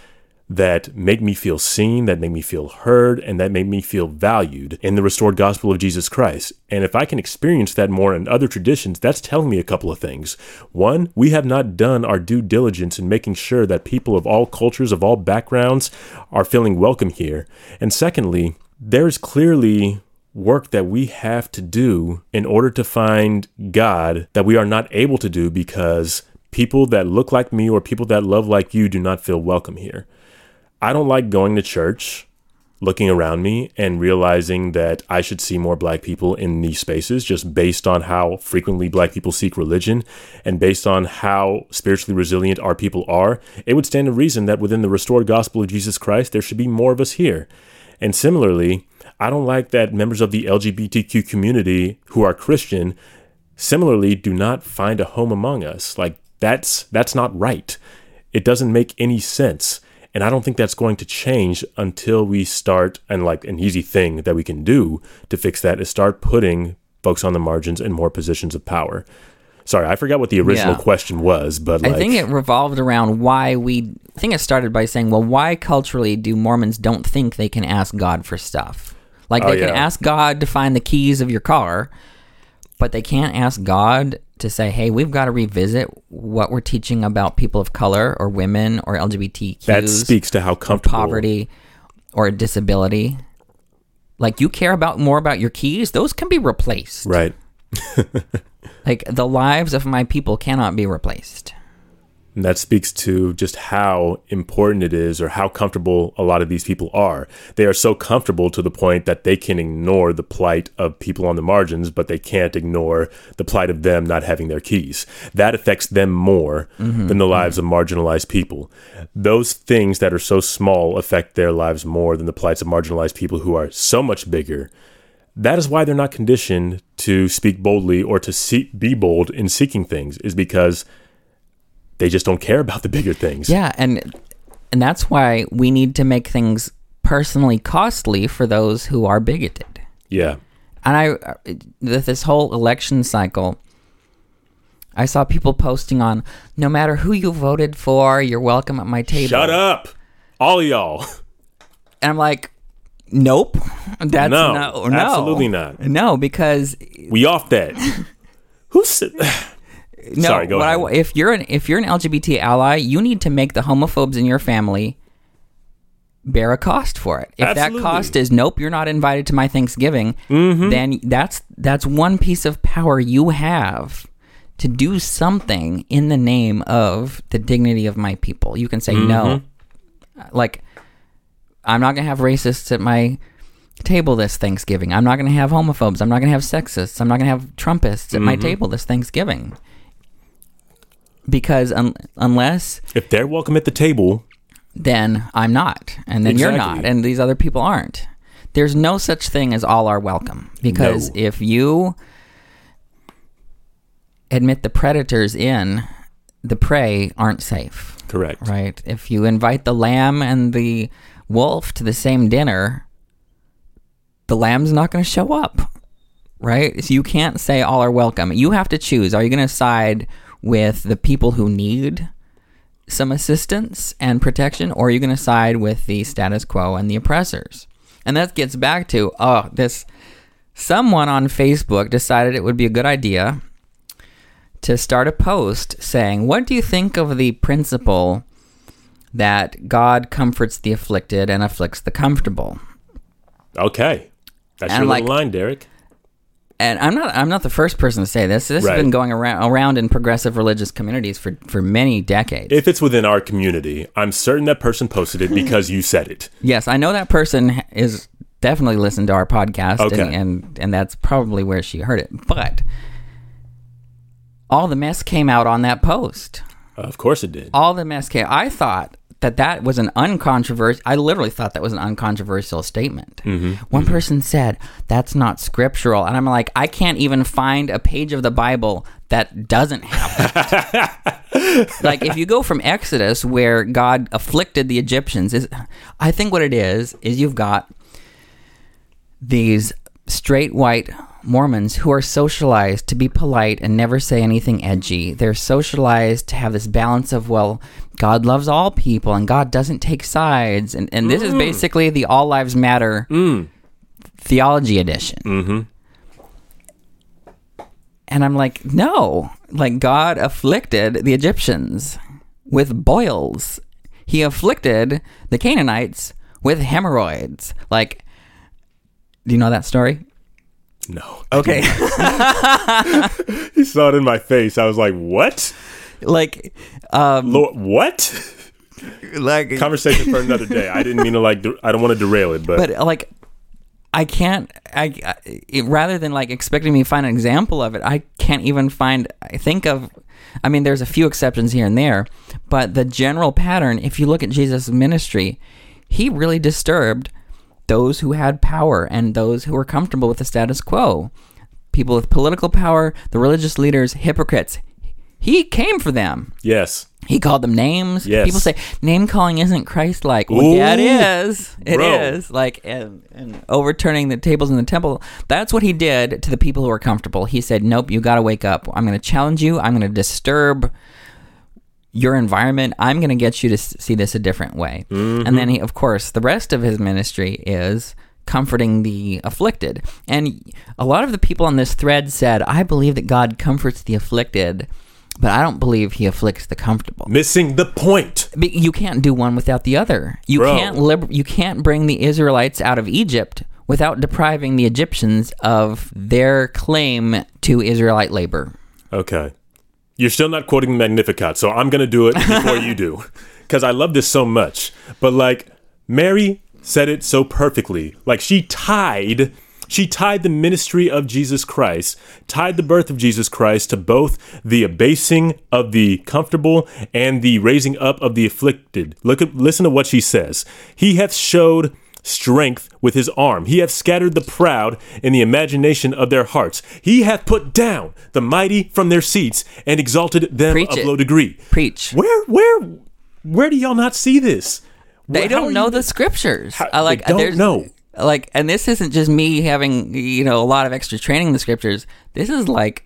that make me feel seen, that make me feel heard, and that make me feel valued in the restored gospel of Jesus Christ. And if I can experience that more in other traditions, that's telling me a couple of things. One, we have not done our due diligence in making sure that people of all cultures, of all backgrounds, are feeling welcome here. And secondly, there's clearly work that we have to do in order to find God that we are not able to do because people that look like me or people that love like you do not feel welcome here. I don't like going to church, looking around me, and realizing that I should see more black people in these spaces just based on how frequently black people seek religion and based on how spiritually resilient our people are. It would stand to reason that within the restored gospel of Jesus Christ, there should be more of us here. And similarly, I don't like that members of the LGBTQ community who are Christian similarly do not find a home among us. Like that's that's not right. It doesn't make any sense. And I don't think that's going to change until we start, and like an easy thing that we can do to fix that is start putting folks on the margins in more positions of power. Sorry, I forgot what the original Yeah. question was, but like, I think it revolved around why we. I think it started by saying, well, why culturally do Mormons don't think they can ask God for stuff? Like Oh, they can ask God to find the keys of your car, but they can't ask God to say, hey, we've got to revisit what we're teaching about people of color or women or LGBTQ. that speaks to how comfortable poverty or disability. Like you care about more about your keys, those can be replaced. Right. Like the lives of my people cannot be replaced. And that speaks to just how important it is or how comfortable a lot of these people are. They are so comfortable to the point that they can ignore the plight of people on the margins, but they can't ignore the plight of them not having their keys. That affects them more mm-hmm. than the mm-hmm. lives of marginalized people. Those things that are so small affect their lives more than the plights of marginalized people who are so much bigger. That is why they're not conditioned to speak boldly or to see, be bold in seeking things, is because they just don't care about the bigger things. Yeah, and and that's why we need to make things personally costly for those who are bigoted. Yeah. And I uh, with this whole election cycle I saw people posting on no matter who you voted for, you're welcome at my table. Shut up, all of y'all. And I'm like, nope. That's No, no, no. absolutely not. No, because We off that. Who said? No, Sorry, go I ahead. wa- if you're an if you're an LGBT ally, you need to make the homophobes in your family bear a cost for it. If Absolutely. that cost is nope, you're not invited to my Thanksgiving, Mm-hmm. then that's that's one piece of power you have to do something in the name of the dignity of my people. You can say no. Mm-hmm. Like I'm not going to have racists at my table this Thanksgiving. I'm not going to have homophobes. I'm not going to have sexists. I'm not going to have Trumpists at Mm-hmm. my table this Thanksgiving. Because un- unless If they're welcome at the table, then I'm not, and then you're not, and these other people aren't. There's no such thing as all are welcome because No. if you admit the predators in, the prey aren't safe, correct. right? If you invite the lamb and the wolf to the same dinner, the lamb's not going to show up, right? So you can't say all are welcome. You have to choose. Are you going to side with the people who need some assistance and protection, or are you going to side with the status quo and the oppressors? And that gets back to oh, this someone on Facebook decided it would be a good idea to start a post saying, What do you think of the principle that God comforts the afflicted and afflicts the comfortable? Okay, that's And your like- little line, Derek. And I'm not I'm not the first person to say this. This Right. has been going around around in progressive religious communities for for many decades. If it's within our community, I'm certain that person posted it because you said it. yes, I know that person is definitely listened to our podcast, Okay. and, and and that's probably where she heard it. But all the mess came out on that post. Of course it did. All the mess came. I thought that that was an uncontroversial. I literally thought that was an uncontroversial statement. Mm-hmm. One mm-hmm. person said that's not scriptural, and I'm like, I can't even find a page of the Bible that doesn't have that. like if you go from Exodus, where God afflicted the Egyptians, is I think what it is is you've got these straight white Mormons who are socialized to be polite and never say anything edgy. They're socialized to have this balance of, well, God loves all people and God doesn't take sides. And, and this is basically the All Lives Matter theology edition. Mm-hmm. And I'm like, no, like God afflicted the Egyptians with boils. He afflicted the Canaanites with hemorrhoids. Like, do you know that story? No. Okay. You saw it in my face. I was like, what? like, um, Lord, what? like, Conversation for another day. I didn't mean to like. der- I don't want to derail it, but, but like, I can't. I, I it, rather than like expecting me to find an example of it, I can't even find. I think of. I mean, there's a few exceptions here and there, but the general pattern. If you look at Jesus' ministry, he really disturbed those who had power and those who were comfortable with the status quo. People with political power, the religious leaders, hypocrites. He came for them. yes, He called them names. Yes. People say name calling isn't Christ like. Well, yeah, it Ooh. It bro. is. Like and, and overturning the tables in the temple. That's what he did to the people who were comfortable. He said, "Nope, you got to wake up. I'm going to challenge you. I'm going to disturb your environment. I'm going to get you to see this a different way." And then, mm-hmm. he, of course, the rest of his ministry is comforting the afflicted. And a lot of the people on this thread said, "I believe that God comforts the afflicted." But I don't believe he afflicts the comfortable. missing the point. You can't do one without the other. You Bro. can't liber- you can't bring the Israelites out of Egypt without depriving the Egyptians of their claim to Israelite labor. Okay. You're still not quoting the Magnificat, so I'm going to do it before you do. Because I love this so much. But, like, Mary said it so perfectly. Like, she tied. She tied the ministry of Jesus Christ, tied the birth of Jesus Christ to both the abasing of the comfortable and the raising up of the afflicted. Look at listen to what she says. He hath showed strength with his arm. He hath scattered the proud in the imagination of their hearts. He hath put down the mighty from their seats and exalted them Preach of it. low degree. Preach. Where where where do y'all not see this? They how don't know you- the scriptures. How- I like they don't know. Like, and this isn't just me having you know a lot of extra training in the scriptures. This is like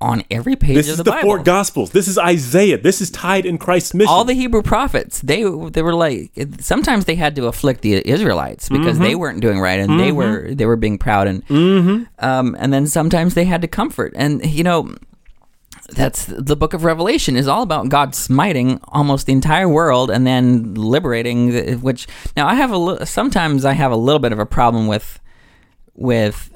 on every page This of is the, the, four gospels. This is Isaiah. This is tied in Christ's mission. all the Hebrew prophets, they they were like sometimes they had to afflict the Israelites because they Mm-hmm. weren't doing right and they were they were being proud and Mm-hmm. um, and then sometimes they had to comfort and you know that's the book of Revelation is all about God smiting almost the entire world and then liberating the, which now I have a sometimes I have a little bit of a problem with with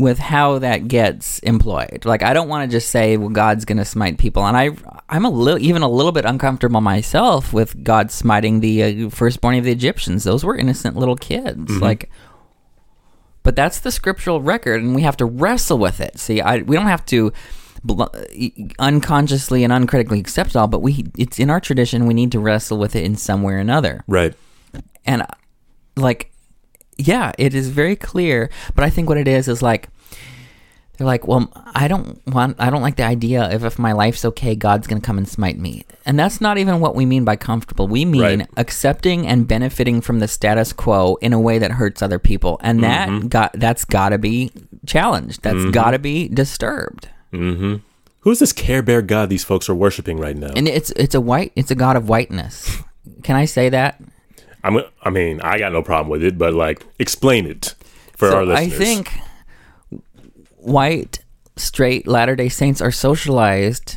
with how that gets employed. Like I don't want to just say well God's going to smite people and I I'm a little even a little bit uncomfortable myself with God smiting the uh, firstborn of the Egyptians. Those were innocent little kids. Like but that's the scriptural record and we have to wrestle with it. See, I we don't have to bl- unconsciously and uncritically accept it all, but we it's in our tradition we need to wrestle with it in some way or another right. and like yeah it is very clear but i think what it is is like they're like well i don't want i don't like the idea of if my life's okay god's gonna come and smite me. And that's not even what we mean by comfortable. We mean Right. accepting and benefiting from the status quo in a way that hurts other people. And mm-hmm. that got that's gotta be challenged. That's mm-hmm. gotta be disturbed. Mm-hmm. Who's this Care Bear God these folks are worshiping right now? and it's it's a white it's a god of whiteness. Can i say that I'm, I mean, I got no problem with it, but like, explain it for our So I think white, straight Latter day Saints are socialized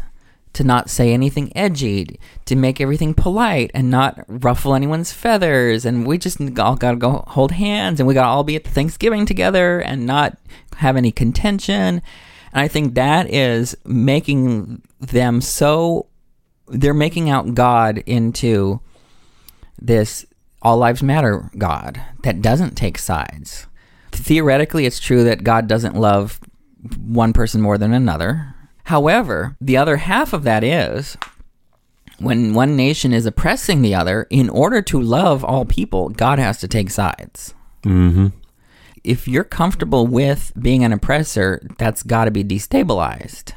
to not say anything edgy, to make everything polite and not ruffle anyone's feathers. And we just all got to go hold hands and we got to all be at Thanksgiving together and not have any contention. And I think that is making them so, they're making out God into this all lives matter God that doesn't take sides. Theoretically, it's true that God doesn't love one person more than another. However, the other half of that is when one nation is oppressing the other, in order to love all people, God has to take sides. Mm-hmm. If you're comfortable with being an oppressor, that's got to be destabilized.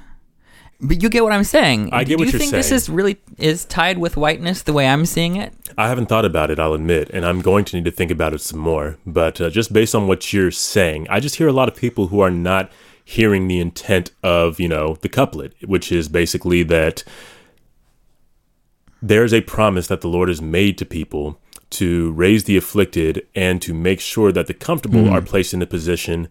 But you get what I'm saying. I get Do what you you're think this saying. is really is tied with whiteness the way I'm seeing it? I haven't thought about it, I'll admit, and I'm going to need to think about it some more. But uh, just based on what you're saying, I just hear a lot of people who are not hearing the intent of, you know, the couplet, which is basically that there's a promise that the Lord has made to people to raise the afflicted and to make sure that the comfortable are placed in a position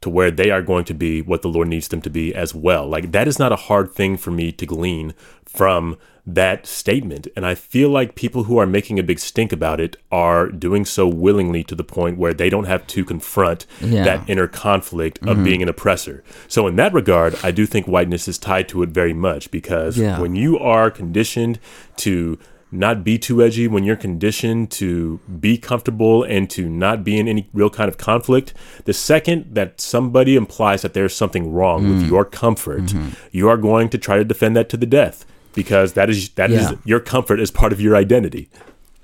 to where they are going to be what the Lord needs them to be as well. Like that is not a hard thing for me to glean from that statement. And I feel like people who are making a big stink about it are doing so willingly to the point where they don't have to confront Yeah. that inner conflict of mm-hmm. being an oppressor. So in that regard, I do think whiteness is tied to it very much because Yeah. when you are conditioned to not be too edgy, when you're conditioned to be comfortable and to not be in any real kind of conflict, the second that somebody implies that there's something wrong Mm. with your comfort, Mm-hmm. you are going to try to defend that to the death because that is that is Yeah. your comfort is part of your identity.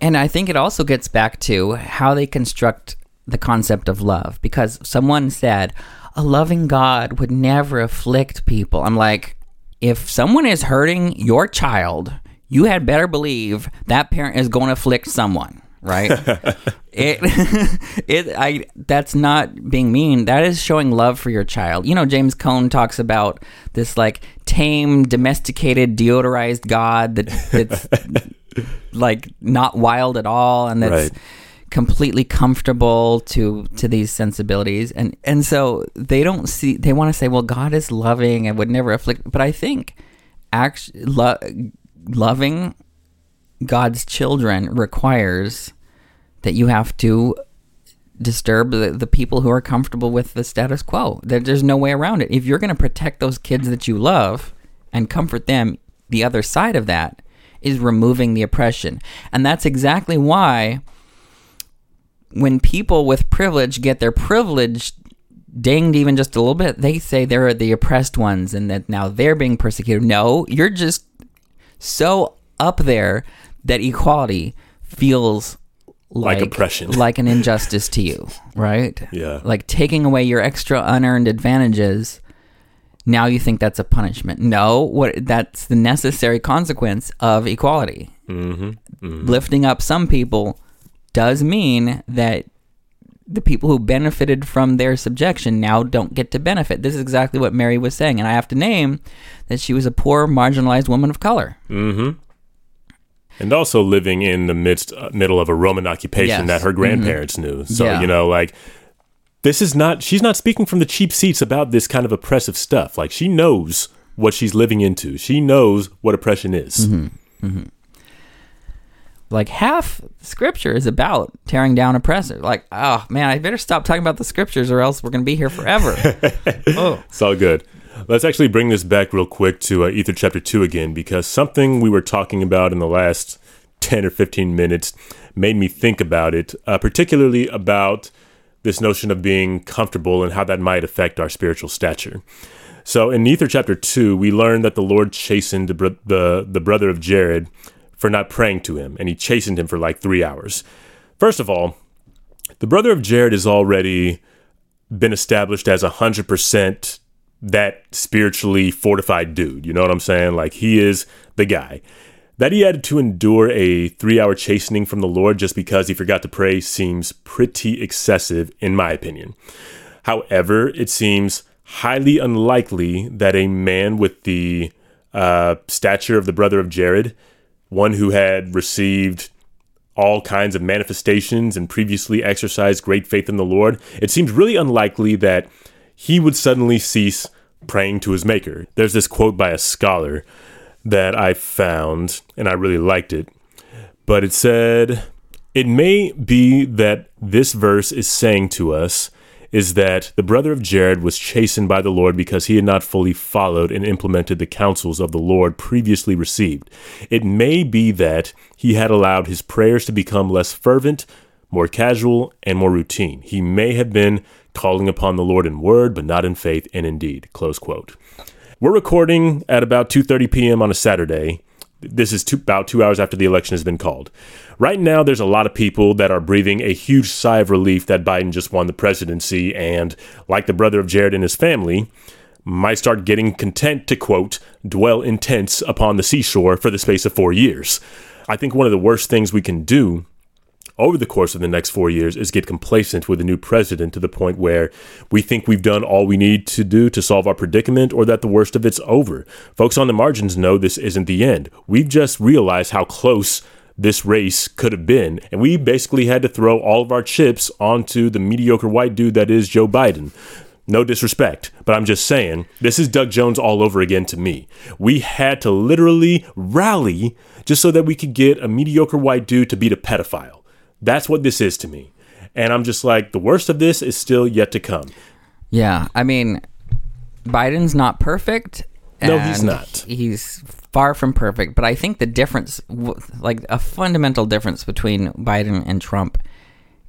And I think it also gets back to how they construct the concept of love. Because someone said, a loving God would never afflict people. I'm like, if someone is hurting your child, you had better believe that parent is going to afflict someone, right? it, it, I, that's not being mean. That is showing love for your child. You know, James Cone talks about this like tame, domesticated, deodorized God that that's like not wild at all and that's Right. completely comfortable to to these sensibilities and and so they don't see they want to say well god is loving and would never afflict but i think actually lo- loving god's children requires that you have to disturb the, the people who are comfortable with the status quo. There, there's no way around it. If you're going to protect those kids that you love and comfort them the other side of that is removing the oppression. And that's exactly why when people with privilege get their privilege dinged even just a little bit, they say they're the oppressed ones and that now they're being persecuted. No, you're just so up there that equality feels Like like, oppression. like an injustice to you, right? Yeah. Like taking away your extra unearned advantages. Now you think that's a punishment. No, what that's the necessary consequence of equality Mm-hmm. lifting up some people does mean that the people who benefited from their subjection now don't get to benefit. This is exactly what Mary was saying, and I have to name that she was a poor, marginalized woman of color. Mm-hmm. And also living in the midst uh, middle of a Roman occupation Yes. Mm-hmm. that her grandparents knew. So Yeah. you know, like this is not. She's not speaking from the cheap seats about this kind of oppressive stuff. Like she knows what she's living into. She knows what oppression is. Mm-hmm. Like half scripture is about tearing down oppressors. Like, oh man, I better stop talking about the scriptures, or else we're gonna be here forever. oh, It's all good. Let's actually bring this back real quick to uh, Ether chapter 2 again because something we were talking about in the last 10 or 15 minutes made me think about it, uh, particularly about this notion of being comfortable and how that might affect our spiritual stature. So in Ether chapter 2, we learn that the Lord chastened the, the, the brother of Jared for not praying to him, and he chastened him for like three hours. First of all, the brother of Jared has already been established as a hundred percent that spiritually fortified dude. You know what I'm saying? Like he is the guy. That he had to endure a three hour chastening from the Lord just because he forgot to pray seems pretty excessive, in my opinion. However, it seems highly unlikely that a man with the uh, stature of the brother of Jared, one who had received all kinds of manifestations and previously exercised great faith in the Lord, it seems really unlikely that he would suddenly cease praying to his Maker. There's this quote by a scholar that I found, and I really liked it. But it said, It may be that this verse is saying to us is that the brother of Jared was chastened by the Lord because he had not fully followed and implemented the counsels of the Lord previously received. It may be that he had allowed his prayers to become less fervent, more casual, and more routine. He may have been calling upon the Lord in word, but not in faith and in deed. Close quote. We're recording at about 2:30 p.m. on a Saturday. This is two, about two hours after the election has been called. Right now, there's a lot of people that are breathing a huge sigh of relief that Biden just won the presidency, and like the brother of Jared and his family, might start getting content to quote, dwell in tents upon the seashore for the space of four years. I think one of the worst things we can do over the course of the next four years is get complacent with a new president to the point where we think we've done all we need to do to solve our predicament or that the worst of it's over. Folks on the margins know this isn't the end. We've just realized how close this race could have been. And we basically had to throw all of our chips onto the mediocre white dude that is Joe Biden. No disrespect, but I'm just saying, this is Doug Jones all over again to me. We had to literally rally just so that we could get a mediocre white dude to beat a pedophile. That's what this is to me. And I'm just like, the worst of this is still yet to come. Yeah, I mean, Biden's not perfect. No, he's not. He's far from perfect. But I think the difference, like a fundamental difference between Biden and Trump,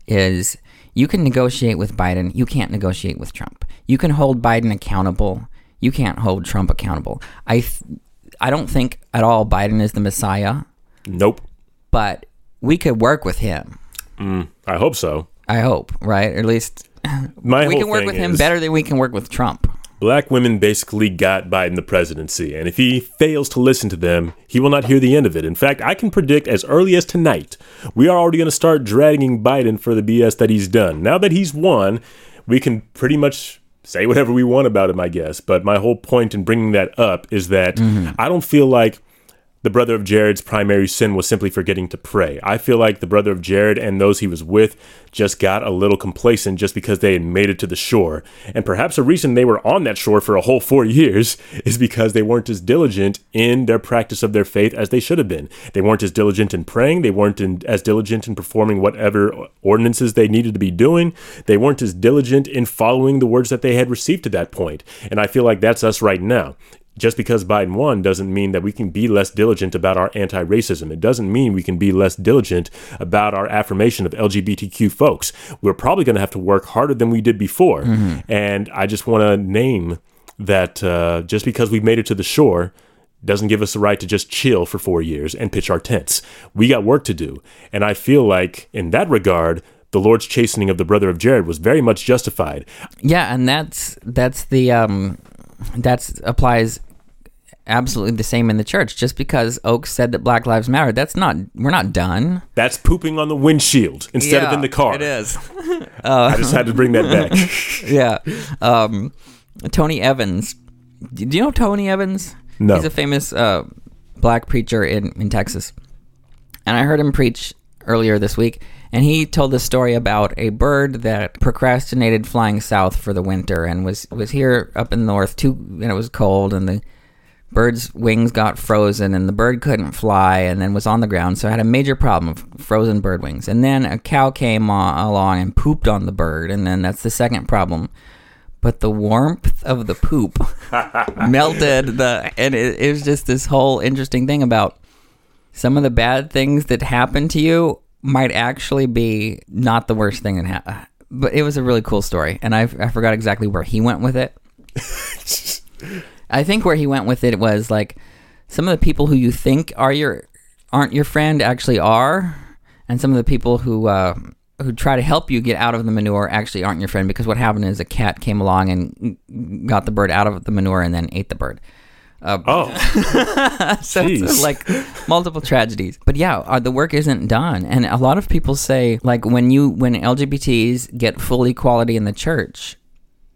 is you can negotiate with Biden. You can't negotiate with Trump. You can hold Biden accountable. You can't hold Trump accountable. I, th- I don't think at all Biden is the Messiah, Nope. but we could work with him. Mm, I hope so. I hope, right? Or at least My we can work with him better than we can work with Trump. Black women basically got Biden the presidency, and if he fails to listen to them, he will not hear the end of it. In fact, I can predict as early as tonight, we are already going to start dragging Biden for the BS that he's done. Now that he's won, we can pretty much say whatever we want about him, I guess. But my whole point in bringing that up is that mm-hmm. I don't feel like the brother of Jared's primary sin was simply forgetting to pray. I feel like the brother of Jared and those he was with just got a little complacent just because they had made it to the shore. And perhaps a reason they were on that shore for a whole four years is because they weren't as diligent in their practice of their faith as they should have been. They weren't as diligent in praying. They weren't in, as diligent in performing whatever ordinances they needed to be doing. They weren't as diligent in following the words that they had received to that point. And I feel like that's us right now just because Biden won doesn't mean that we can be less diligent about our anti racism. It doesn't mean we can be less diligent about our affirmation of LGBTQ folks. We're probably going to have to work harder than we did before. And I just want to name that uh, just because we've made it to the shore doesn't give us the right to just chill for four years and pitch our tents. We got work to do. And I feel like, in that regard, the Lord's chastening of the brother of Jared was very much justified. Yeah, and that's that's the um that's applies absolutely the same in the church. Just because Oaks said that Black Lives Matter, that's not we're not done. That's pooping on the windshield instead of in the car. It is. I just had to bring that back. yeah. Um, Tony Evans. Do you know Tony Evans? No. He's a famous uh, black preacher in, in Texas. And I heard him preach earlier this week. And he told the story about a bird that procrastinated flying south for the winter and was, was here up in the north too, and it was cold, and the bird's wings got frozen, and the bird couldn't fly, and then was on the ground, so it had a major problem of frozen bird wings. And then a cow came along and pooped on the bird, and then that's the second problem. But the warmth of the poop melted the and it, it was just this whole interesting thing about some of the bad things that happen to you might actually be not the worst thing that happened but it was a really cool story. And I, I forgot exactly where he went with it i think where he went with it was like some of the people who you think are your aren't your friend actually are and some of the people who uh, who try to help you get out of the manure actually aren't your friend because what happened is a cat came along and got the bird out of the manure and then ate the bird. Oh, So it's like multiple tragedies. But yeah, uh, the work isn't done, and a lot of people say like when you when LGBTs get full equality in the church,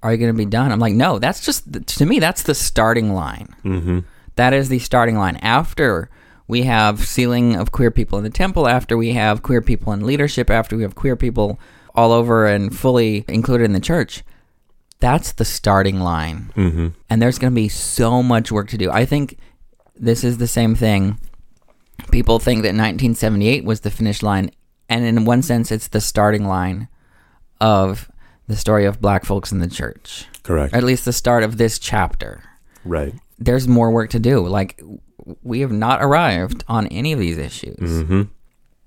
are you going to be done? I'm like, no, that's just to me that's the starting line. Mm-hmm. is the starting line. After we have sealing of queer people in the temple, after we have queer people in leadership, after we have queer people all over and fully included in the church, that's the starting line. Mm-hmm. And there's going to be so much work to do. I think this is the same thing. People think that 1978 was the finish line, and in one sense, it's the starting line of the story of black folks in the church. correct. At least the start of this chapter. Right. There's more work to do. Like, we have not arrived on any of these issues. Mm-hmm.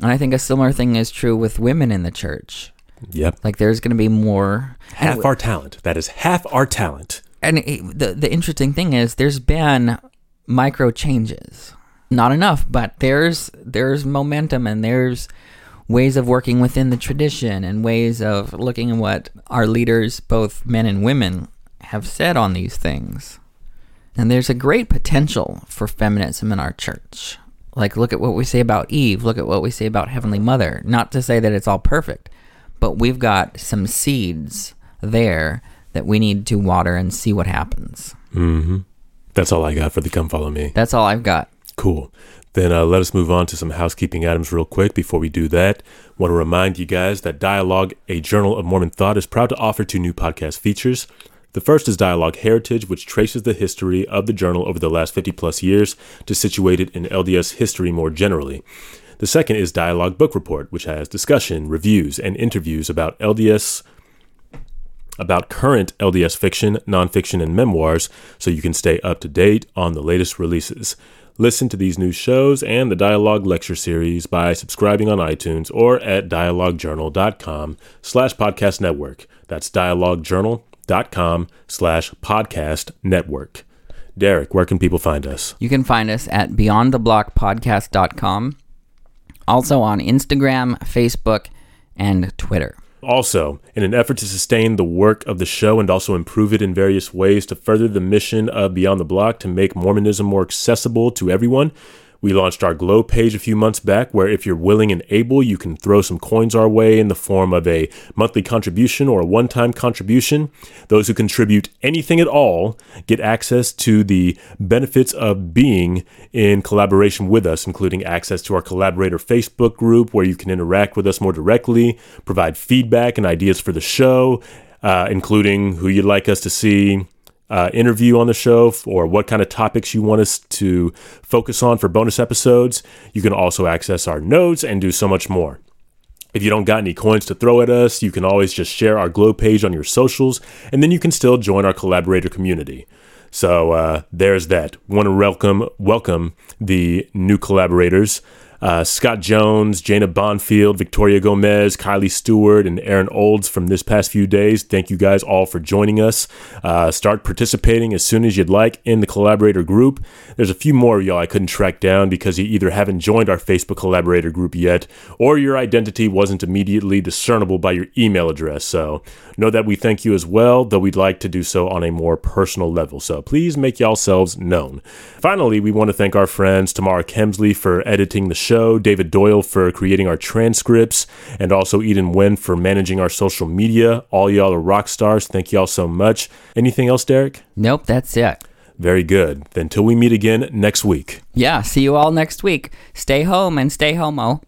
And I think a similar thing is true with women in the church. Yep. Like, there's going to be more. half our talent. That is half our talent. and it, the the interesting thing is there's been micro changes not enough but there's there's momentum and there's ways of working within the tradition and ways of looking at what our leaders both men and women have said on these things. And there's a great potential for feminism in our church. Like, look at what we say about Eve, look at what we say about Heavenly Mother. Not to say that it's all perfect, but we've got some seeds there that we need to water and see what happens. Mm-hmm. That's all I got for the Come Follow Me. That's all I've got. Cool. Then uh, let us move on to some housekeeping items real quick. Before we do that, want to remind you guys that Dialogue, a Journal of Mormon Thought, is proud to offer two new podcast features. The first is Dialogue Heritage, which traces the history of the journal over the last 50 plus years to situate it in LDS history more generally. The second is Dialogue Book Report, which has discussion, reviews, and interviews about LDS about current LDS fiction, nonfiction, and memoirs so you can stay up to date on the latest releases. Listen to these new shows and the Dialogue Lecture Series by subscribing on iTunes or at dialoguejournal.com slash podcast network. That's dialoguejournal.com slash podcast network. Derek, where can people find us? You can find us at beyondtheblockpodcast.com, also on Instagram, Facebook, and Twitter. Also, in an effort to sustain the work of the show and also improve it in various ways to further the mission of Beyond the Block to make Mormonism more accessible to everyone, we launched our Glow page a few months back, where if you're willing and able, you can throw some coins our way in the form of a monthly contribution or a one time contribution. Those who contribute anything at all get access to the benefits of being in collaboration with us, including access to our collaborator Facebook group, where you can interact with us more directly, provide feedback and ideas for the show, uh, including who you'd like us to see uh, interview on the show or what kind of topics you want us to focus on for bonus episodes. You can also access our notes and do so much more. If you don't got any coins to throw at us, you can always just share our Glow page on your socials, and then you can still join our collaborator community. So uh, there's that. Want to welcome welcome the new collaborators uh, Scott Jones, Jana Bonfield, Victoria Gomez, Kylie Stewart, and Aaron Olds from this past few days. Thank you guys all for joining us. Uh, start participating as soon as you'd like in the collaborator group. There's a few more y'all I couldn't track down because you either haven't joined our Facebook collaborator group yet or your identity wasn't immediately discernible by your email address. So know that we thank you as well, though we'd like to do so on a more personal level. So please make yourselves known. Finally, we want to thank our friends Tamara Kemsley for editing the show show, David Doyle for creating our transcripts, and also Eden Wen for managing our social media. All y'all are rock stars. Thank y'all so much. Anything else, Derek? Nope, that's it. Very good. Then till we meet again next week. Yeah, see you all next week. Stay home and stay homo.